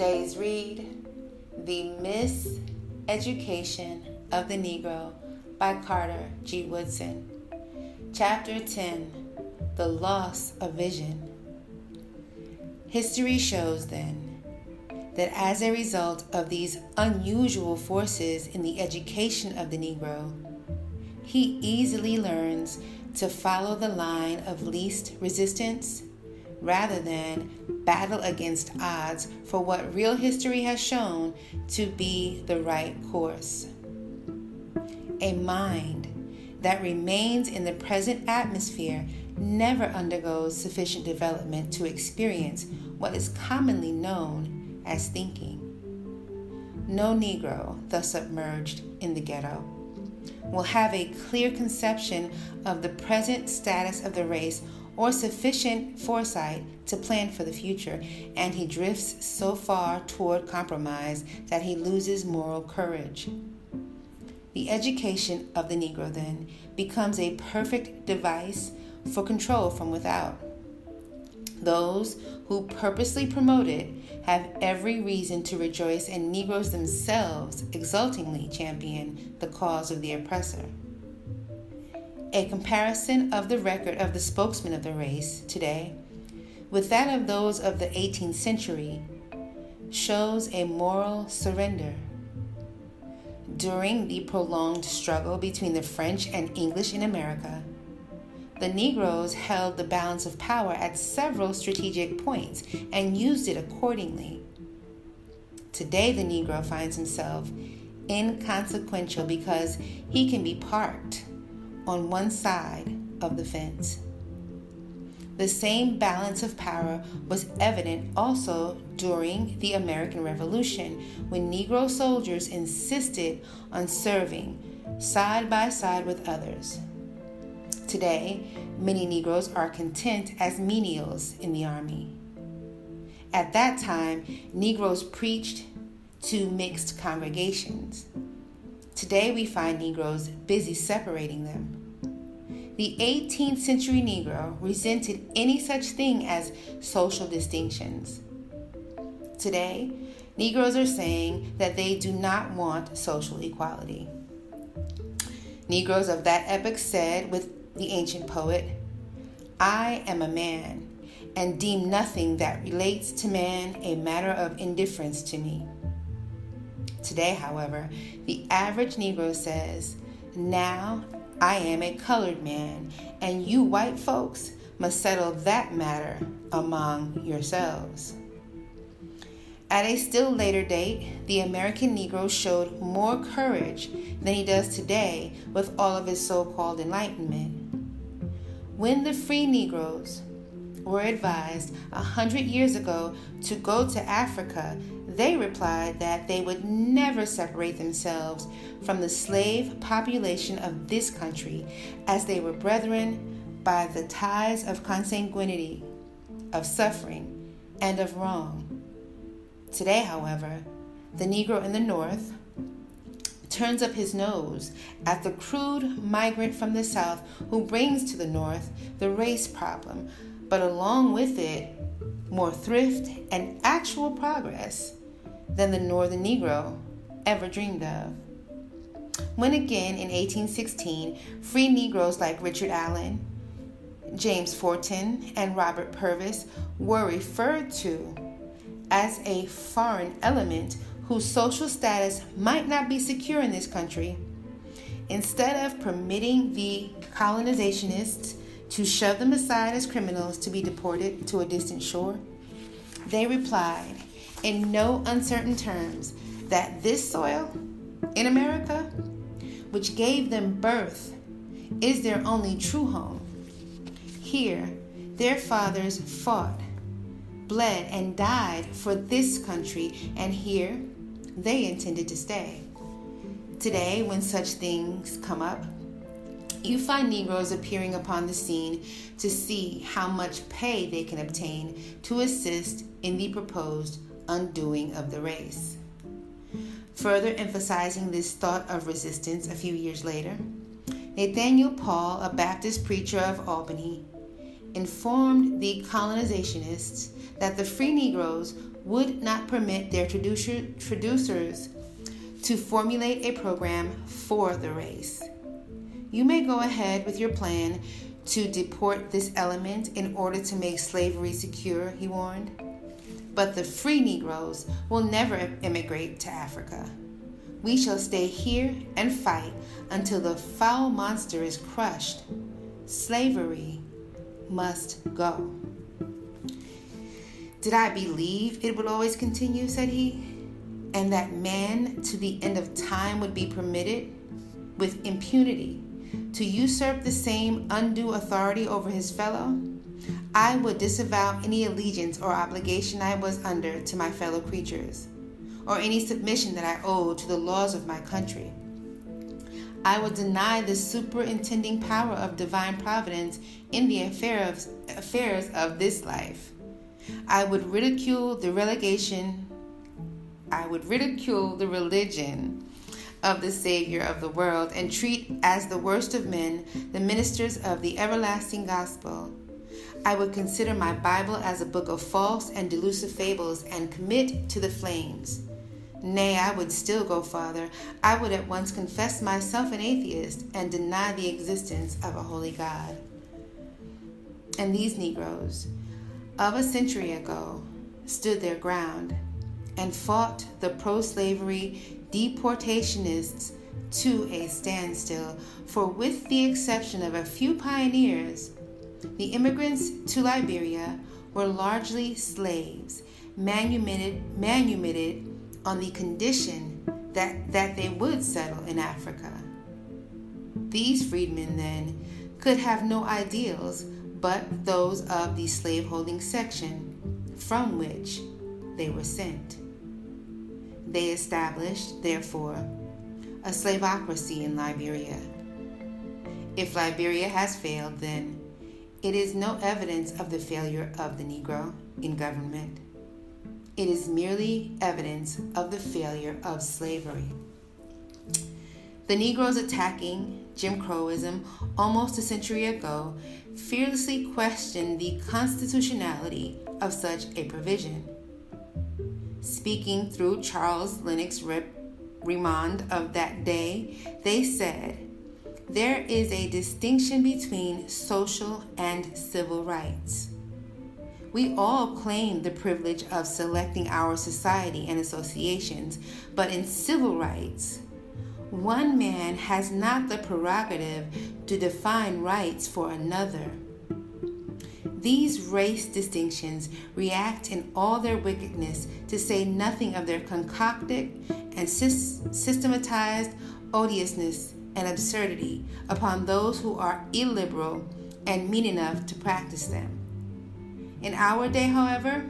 Today's read The Miseducation of the Negro by Carter G. Woodson. Chapter 10 The Loss of Vision. History shows then that as a result of these unusual forces in the education of the Negro, he easily learns to follow the line of least resistance rather than battle against odds for what real history has shown to be the right course. A mind that remains in the present atmosphere never undergoes sufficient development to experience what is commonly known as thinking. No Negro, thus submerged in the ghetto, will have a clear conception of the present status of the race or sufficient foresight to plan for the future, and he drifts so far toward compromise that he loses moral courage. The education of the Negro, then, becomes a perfect device for control from without. Those who purposely promote it have every reason to rejoice, and Negroes themselves exultingly champion the cause of the oppressor. A comparison of the record of the spokesman of the race today with that of those of the 18th century shows a moral surrender. During the prolonged struggle between the French and English in America, the Negroes held the balance of power at several strategic points and used it accordingly. Today, the Negro finds himself inconsequential because he can be parked on one side of the fence. The same balance of power was evident also during the American Revolution when Negro soldiers insisted on serving side by side with others. Today, many Negroes are content as menials in the Army. At that time, Negroes preached to mixed congregations. Today, we find Negroes busy separating them. The 18th century Negro resented any such thing as social distinctions. Today, Negroes are saying that they do not want social equality. Negroes of that epoch said with the ancient poet, I am a man, and deem nothing that relates to man a matter of indifference to me. Today, however, the average Negro says, Now I am a colored man, and you white folks must settle that matter among yourselves. At a still later date, the American Negro showed more courage than he does today with all of his so called enlightenment. When the free Negroes were advised a hundred years ago to go to Africa, they replied that they would never separate themselves from the slave population of this country, as they were brethren by the ties of consanguinity, of suffering, and of wrong. Today, however, the Negro in the North turns up his nose at the crude migrant from the South who brings to the North the race problem, but along with it, more thrift and actual progress than the Northern Negro ever dreamed of. When again in 1816, free Negroes like Richard Allen, James Forten, and Robert Purvis were referred to as a foreign element whose social status might not be secure in this country, instead of permitting the colonizationists to shove them aside as criminals to be deported to a distant shore, they replied in no uncertain terms that this soil in America, which gave them birth, is their only true home. Here, their fathers fought, bled, and died for this country, and here they intended to stay. Today, when such things come up, you find Negroes appearing upon the scene to see how much pay they can obtain to assist in the proposed undoing of the race. Further emphasizing this thought of resistance a few years later, Nathaniel Paul, a Baptist preacher of Albany, informed the colonizationists that the free Negroes would not permit their traducers to formulate a program for the race. You may go ahead with your plan to deport this element in order to make slavery secure, he warned. But the free Negroes will never immigrate to Africa. We shall stay here and fight until the foul monster is crushed. Slavery must go. Did I believe it would always continue, said he, and that man to the end of time would be permitted with impunity to usurp the same undue authority over his fellow? I would disavow any allegiance or obligation I was under to my fellow creatures, or any submission that I owed to the laws of my country. I would deny the superintending power of divine providence in the affairs of this life I would ridicule the relegation, I would ridicule the religion of the Savior of the world and treat as the worst of men the ministers of the everlasting gospel. I would consider my Bible as a book of false and delusive fables and commit to the flames. Nay, I would still go farther. I would at once confess myself an atheist and deny the existence of a holy God. And these Negroes, of a century ago stood their ground and fought the pro slavery deportationists to a standstill, for with the exception of a few pioneers, the immigrants to Liberia were largely slaves, manumitted, manumitted on the condition that, that they would settle in Africa. These freedmen, then, could have no ideals but those of the slaveholding section from which they were sent. They established, therefore, a slavocracy in Liberia. If Liberia has failed, then it is no evidence of the failure of the Negro in government. It is merely evidence of the failure of slavery. The Negroes attacking Jim Crowism almost a century ago fearlessly questioned the constitutionality of such a provision. Speaking through Charles Lennox Remond of that day, they said, There is a distinction between social and civil rights. We all claim the privilege of selecting our society and associations, but in civil rights, one man has not the prerogative to define rights for another. These race distinctions react in all their wickedness, to say nothing of their concocted and systematized odiousness and absurdity upon those who are illiberal and mean enough to practice them. In our day, however,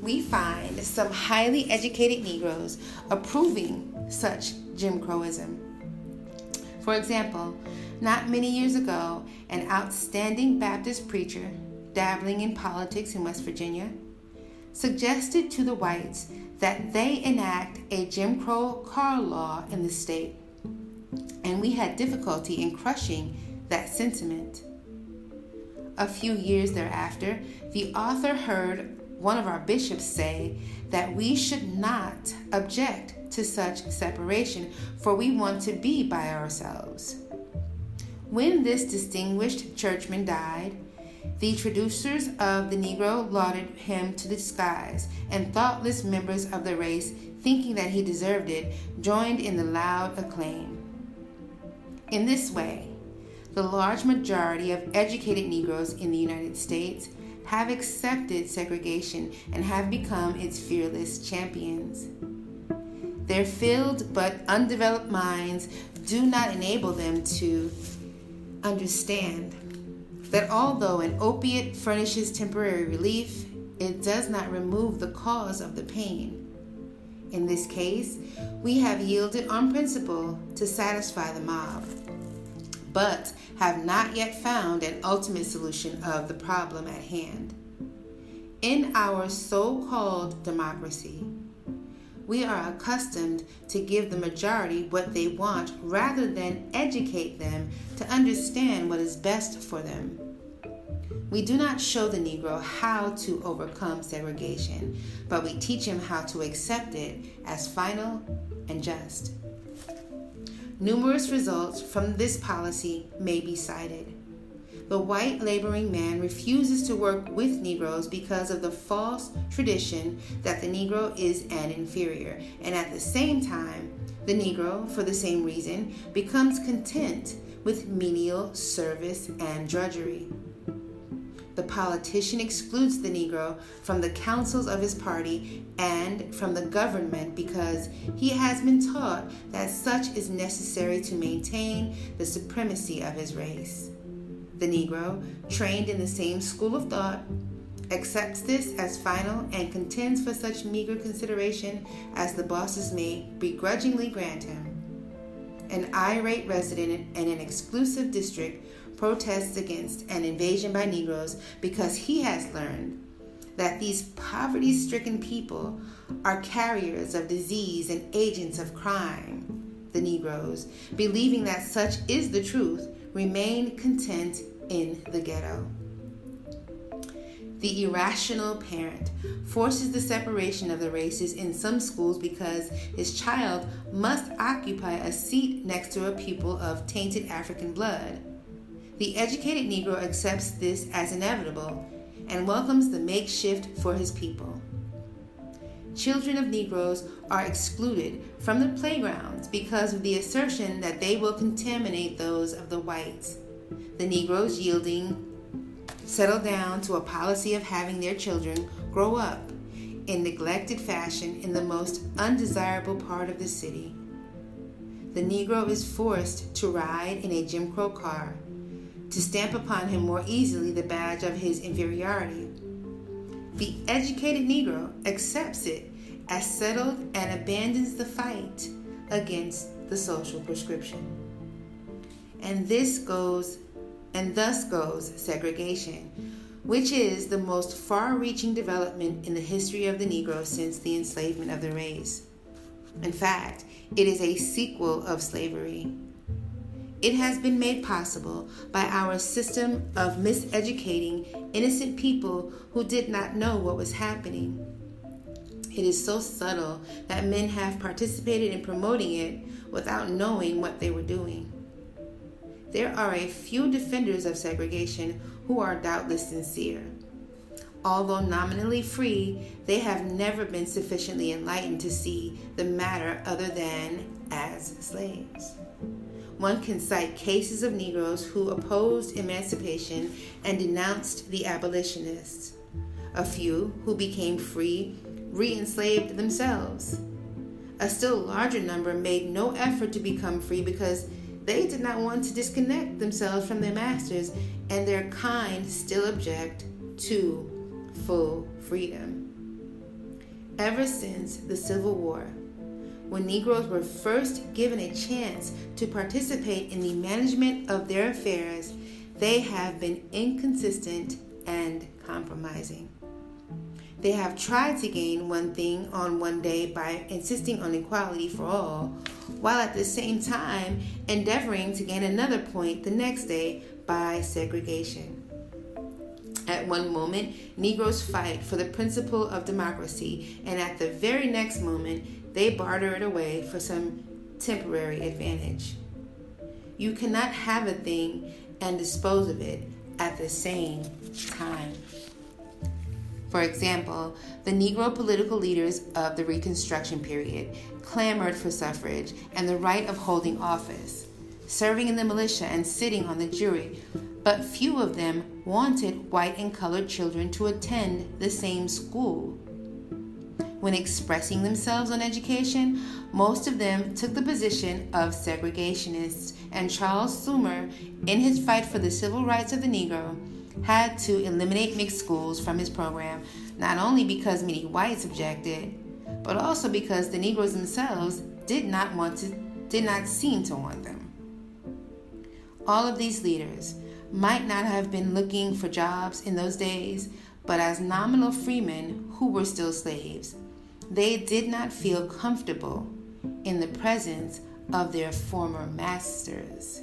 we find some highly educated Negroes approving such Jim Crowism. For example, not many years ago, an outstanding Baptist preacher dabbling in politics in West Virginia suggested to the whites that they enact a Jim Crow car law in the state, and we had difficulty in crushing that sentiment. A few years thereafter, the author heard one of our bishops say that we should not object to such separation, for we want to be by ourselves. When this distinguished churchman died, the traducers of the Negro lauded him to the skies, and thoughtless members of the race, thinking that he deserved it, joined in the loud acclaim. In this way, the large majority of educated Negroes in the United States have accepted segregation and have become its fearless champions. Their filled but undeveloped minds do not enable them to understand that although an opiate furnishes temporary relief, it does not remove the cause of the pain. In this case, we have yielded on principle to satisfy the mob, but have not yet found an ultimate solution of the problem at hand. In our so called democracy, we are accustomed to give the majority what they want rather than educate them to understand what is best for them. We do not show the Negro how to overcome segregation, but we teach him how to accept it as final and just. Numerous results from this policy may be cited. The white laboring man refuses to work with Negroes because of the false tradition that the Negro is an inferior, and at the same time, the Negro, for the same reason, becomes content with menial service and drudgery. The politician excludes the Negro from the councils of his party and from the government because he has been taught that such is necessary to maintain the supremacy of his race. The Negro, trained in the same school of thought, accepts this as final and contends for such meager consideration as the bosses may begrudgingly grant him. An irate resident in an exclusive district protests against an invasion by Negroes because he has learned that these poverty stricken people are carriers of disease and agents of crime. The Negroes, believing that such is the truth, remain content in the ghetto. The irrational parent forces the separation of the races in some schools because his child must occupy a seat next to a pupil of tainted African blood. The educated Negro accepts this as inevitable and welcomes the makeshift for his people. Children of Negroes are excluded from the playgrounds because of the assertion that they will contaminate those of the whites. The Negroes, yielding, settle down to a policy of having their children grow up in neglected fashion in the most undesirable part of the city. The Negro is forced to ride in a Jim Crow car to stamp upon him more easily the badge of his inferiority. The educated Negro accepts it as settled and abandons the fight against the social prescription. And this goes, and thus goes segregation, which is the most far reaching development in the history of the Negro since the enslavement of the race. In fact, it is a sequel of slavery. It has been made possible by our system of miseducating innocent people who did not know what was happening. It is so subtle that men have participated in promoting it without knowing what they were doing. There are a few defenders of segregation who are doubtless sincere. Although nominally free, they have never been sufficiently enlightened to see the matter other than as slaves. One can cite cases of Negroes who opposed emancipation and denounced the abolitionists. A few who became free re enslaved themselves. A still larger number made no effort to become free because they did not want to disconnect themselves from their masters, and their kind still object to full freedom. Ever since the Civil War, when Negroes were first given a chance to participate in the management of their affairs, they have been inconsistent and compromising. They have tried to gain one thing on one day by insisting on equality for all, while at the same time endeavoring to gain another point the next day by segregation. At one moment, Negroes fight for the principle of democracy, and at the very next moment, they barter it away for some temporary advantage. You cannot have a thing and dispose of it at the same time. For example, the Negro political leaders of the Reconstruction period clamored for suffrage and the right of holding office, serving in the militia and sitting on the jury, but few of them wanted white and colored children to attend the same school. When expressing themselves on education, most of them took the position of segregationists, and Charles Sumner, in his fight for the civil rights of the Negro, had to eliminate mixed schools from his program, not only because many whites objected, but also because the Negroes themselves did not want to did not seem to want them. All of these leaders might not have been looking for jobs in those days, but as nominal freemen who were still slaves, they did not feel comfortable in the presence of their former masters.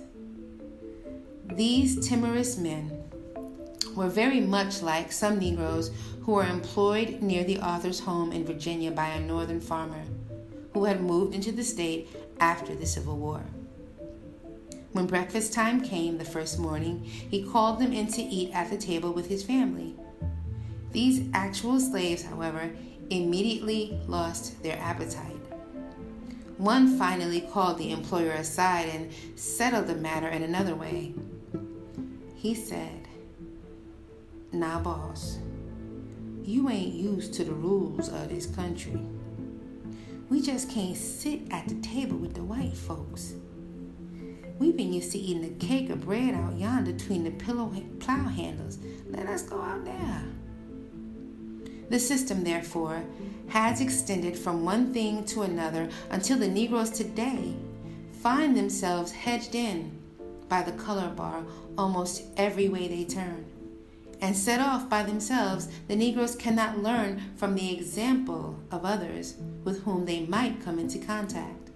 These timorous men were very much like some Negroes who were employed near the author's home in Virginia by a northern farmer who had moved into the state after the Civil War. When breakfast time came the first morning, he called them in to eat at the table with his family. These actual slaves, however, immediately lost their appetite. One finally called the employer aside and settled the matter in another way. He said, Now, boss, you ain't used to the rules of this country. We just can't sit at the table with the white folks. We've been used to eating a cake of bread out yonder between the pillow plow handles. Let us go out there. The system, therefore, has extended from one thing to another until the Negroes today find themselves hedged in by the color bar almost every way they turn. And set off by themselves, the Negroes cannot learn from the example of others with whom they might come into contact.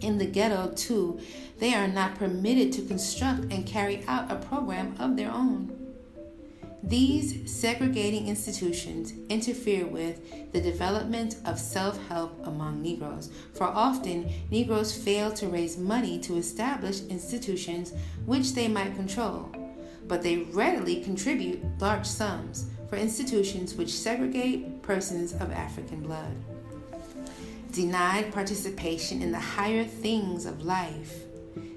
In the ghetto, too, they are not permitted to construct and carry out a program of their own. These segregating institutions interfere with the development of self help among Negroes, for often Negroes fail to raise money to establish institutions which they might control, but they readily contribute large sums for institutions which segregate persons of African blood. Denied participation in the higher things of life,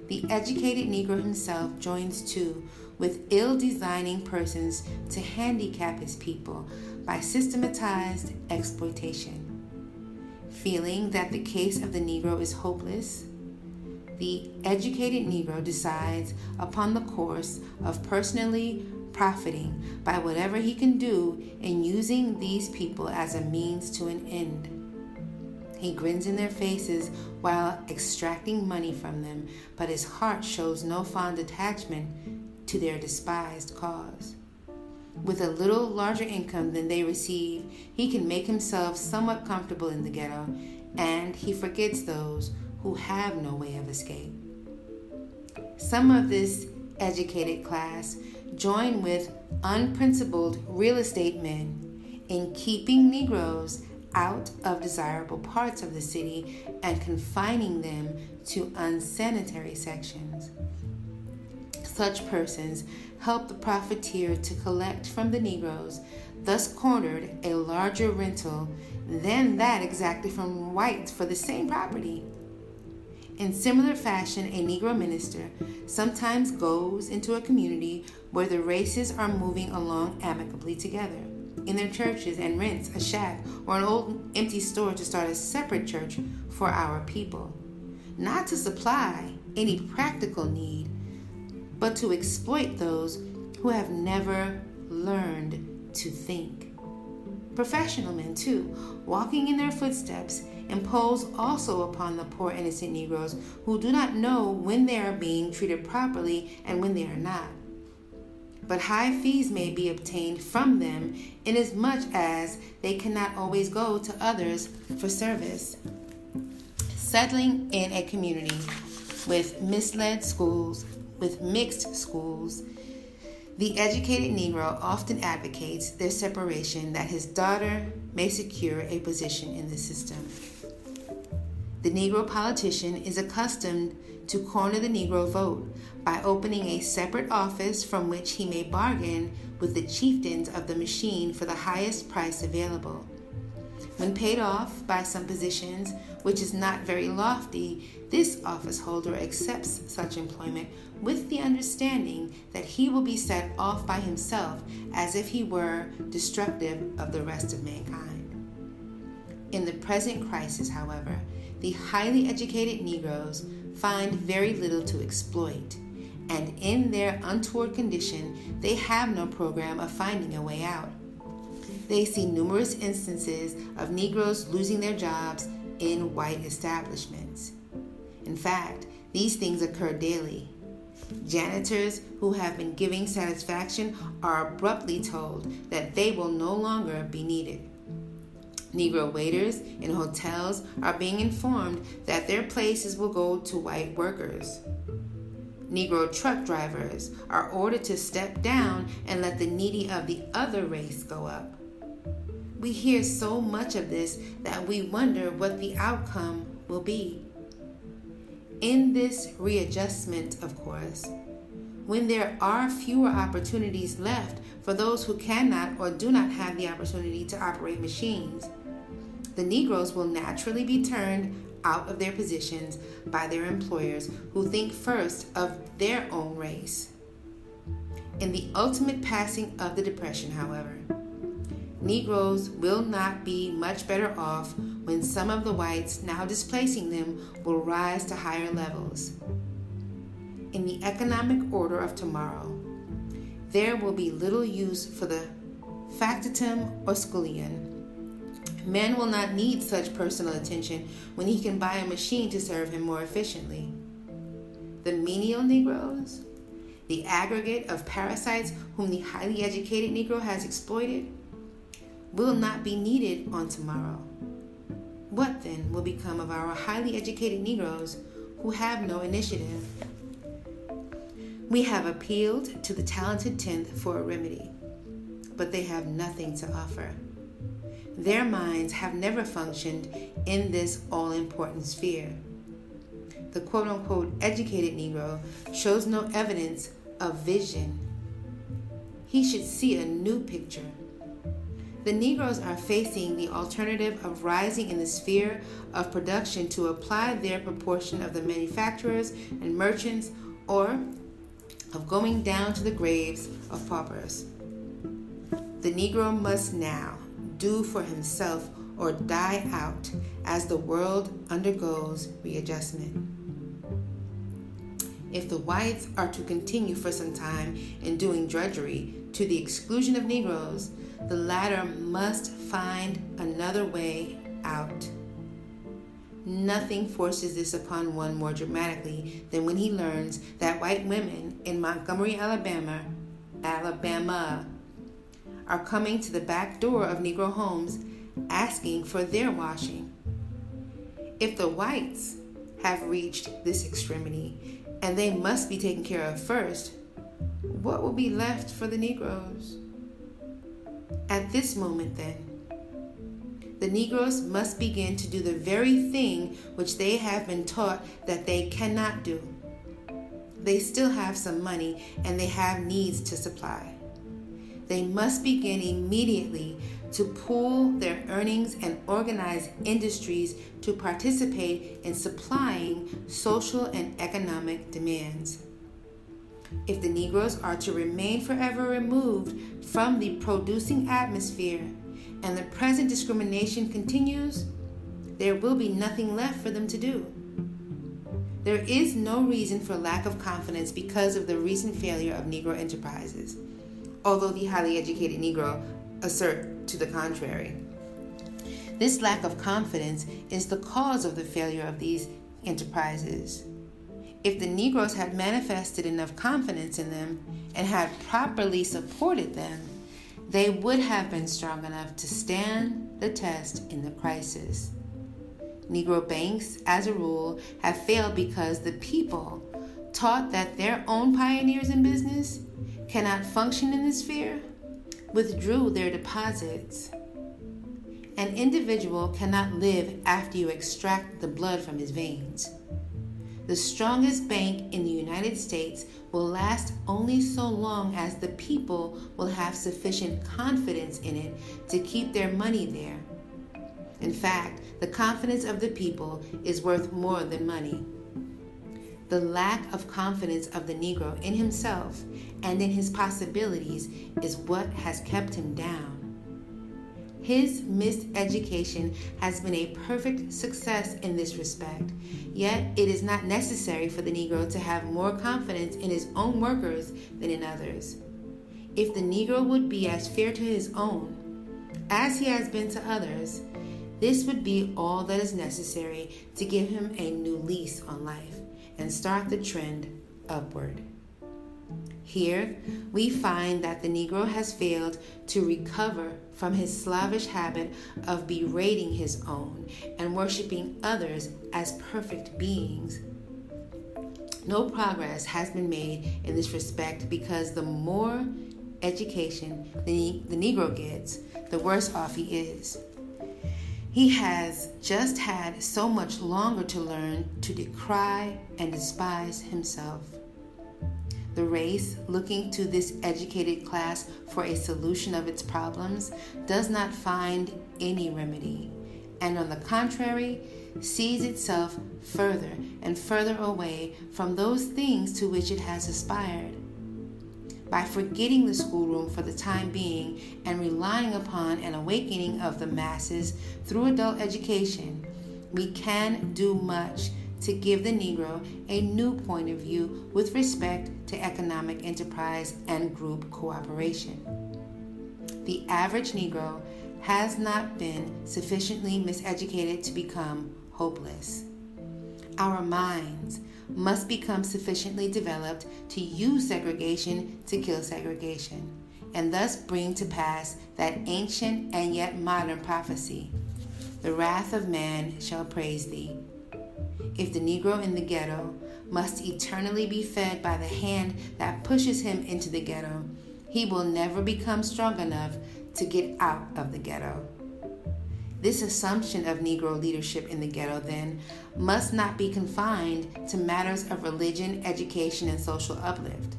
the educated Negro himself joins too with ill designing persons to handicap his people by systematized exploitation. Feeling that the case of the Negro is hopeless, the educated Negro decides upon the course of personally profiting by whatever he can do in using these people as a means to an end. He grins in their faces while extracting money from them, but his heart shows no fond attachment to their despised cause. With a little larger income than they receive, he can make himself somewhat comfortable in the ghetto, and he forgets those who have no way of escape. Some of this educated class join with unprincipled real estate men in keeping Negroes out of desirable parts of the city and confining them to unsanitary sections. Such persons help the profiteer to collect from the Negroes, thus cornered a larger rental than that exacted from whites for the same property. In similar fashion, a Negro minister sometimes goes into a community where the races are moving along amicably together in their churches and rents a shack or an old empty store to start a separate church for our people. Not to supply any practical need, but to exploit those who have never learned to think. Professional men, too, walking in their footsteps, impose also upon the poor innocent Negroes who do not know when they are being treated properly and when they are not. But high fees may be obtained from them inasmuch as they cannot always go to others for service. Settling in a community with misled schools with mixed schools, the educated Negro often advocates their separation that his daughter may secure a position in the system. The Negro politician is accustomed to corner the Negro vote by opening a separate office from which he may bargain with the chieftains of the machine for the highest price available. When paid off by some positions, which is not very lofty, this office holder accepts such employment with the understanding that he will be set off by himself as if he were destructive of the rest of mankind. In the present crisis, however, the highly educated Negroes find very little to exploit, and in their untoward condition, they have no program of finding a way out. They see numerous instances of Negroes losing their jobs in white establishments. In fact, these things occur daily. Janitors who have been giving satisfaction are abruptly told that they will no longer be needed. Negro mm-hmm. waiters in hotels are being informed that their places will go to white workers. Negro truck drivers are ordered to step down and let the needy of the other race go up. We hear so much of this that we wonder what the outcome will be. In this readjustment, of course, when there are fewer opportunities left for those who cannot or do not have the opportunity to operate machines, the Negroes will naturally be turned out of their positions by their employers who think first of their own race. In the ultimate passing of the Depression, however, Negroes will not be much better off when some of the whites now displacing them will rise to higher levels. In the economic order of tomorrow, there will be little use for the factotum or scullion Man will not need such personal attention when he can buy a machine to serve him more efficiently. The menial Negroes, the aggregate of parasites whom the highly educated Negro has exploited, will not be needed on tomorrow. What then will become of our highly educated Negroes who have no initiative? We have appealed to the talented tenth for a remedy, but they have nothing to offer. Their minds have never functioned in this all important sphere. The quote unquote educated Negro shows no evidence of vision. He should see a new picture. The Negroes are facing the alternative of rising in the sphere of production to apply their proportion of the manufacturers and merchants or of going down to the graves of paupers. The Negro must now do for himself or die out as the world undergoes readjustment. If the whites are to continue for some time in doing drudgery to the exclusion of Negroes, the latter must find another way out. Nothing forces this upon one more dramatically than when he learns that white women in Montgomery, Alabama, Alabama are coming to the back door of Negro homes asking for their washing. If the whites have reached this extremity and they must be taken care of first, what will be left for the Negroes? At this moment, then, the Negroes must begin to do the very thing which they have been taught that they cannot do. They still have some money and they have needs to supply they must begin immediately to pool their earnings and organize industries to participate in supplying social and economic demands. If the Negroes are to remain forever removed from the producing atmosphere and the present discrimination continues, there will be nothing left for them to do. There is no reason for lack of confidence because of the recent failure of Negro enterprises although the highly educated Negro assert to the contrary. This lack of confidence is the cause of the failure of these enterprises. If the Negroes had manifested enough confidence in them and had properly supported them, they would have been strong enough to stand the test in the crisis. Negro banks, as a rule, have failed because the people, taught that their own pioneers in business cannot function in this sphere withdrew their deposits. An individual cannot live after you extract the blood from his veins. The strongest bank in the United States will last only so long as the people will have sufficient confidence in it to keep their money there. In fact, the confidence of the people is worth more than money. The lack of confidence of the Negro in himself and in his possibilities is what has kept him down. His missed education has been a perfect success in this respect, yet it is not necessary for the Negro to have more confidence in his own workers than in others. If the Negro would be as fair to his own as he has been to others, this would be all that is necessary to give him a new lease on life and start the trend upward. Here, we find that the Negro has failed to recover from his slavish habit of berating his own and worshiping others as perfect beings. No progress has been made in this respect because the more education the, the Negro gets, the worse off he is. He has just had so much longer to learn to decry and despise himself. The race, looking to this educated class for a solution of its problems, does not find any remedy, and on the contrary, sees itself further and further away from those things to which it has aspired. By forgetting the schoolroom for the time being and relying upon an awakening of the masses through adult education, we can do much to give the Negro a new point of view with respect to economic enterprise and group cooperation. The average Negro has not been sufficiently miseducated to become hopeless. Our minds must become sufficiently developed to use segregation to kill segregation, and thus bring to pass that ancient and yet modern prophecy The wrath of man shall praise thee. If the Negro in the ghetto must eternally be fed by the hand that pushes him into the ghetto, he will never become strong enough to get out of the ghetto. This assumption of Negro leadership in the ghetto, then, must not be confined to matters of religion, education, and social uplift.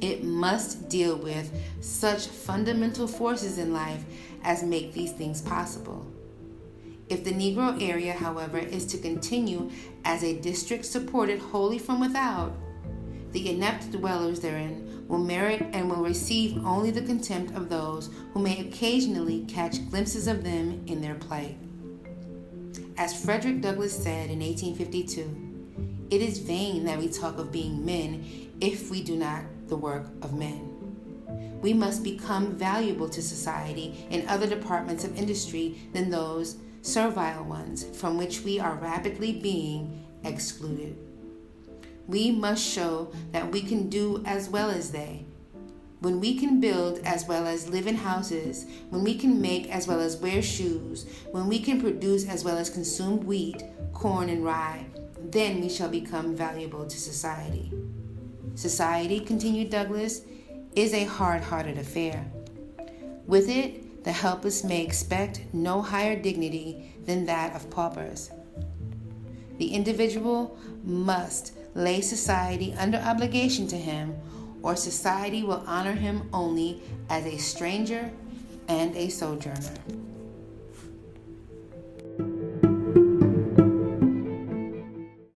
It must deal with such fundamental forces in life as make these things possible. If the Negro area, however, is to continue as a district supported wholly from without, the inept dwellers therein will merit and will receive only the contempt of those who may occasionally catch glimpses of them in their plight. As Frederick Douglass said in 1852, it is vain that we talk of being men if we do not the work of men. We must become valuable to society in other departments of industry than those servile ones from which we are rapidly being excluded. We must show that we can do as well as they. When we can build as well as live in houses, when we can make as well as wear shoes, when we can produce as well as consume wheat, corn, and rye, then we shall become valuable to society. Society, continued Douglass, is a hard hearted affair. With it, the helpless may expect no higher dignity than that of paupers. The individual must lay society under obligation to him, or society will honor him only as a stranger and a sojourner.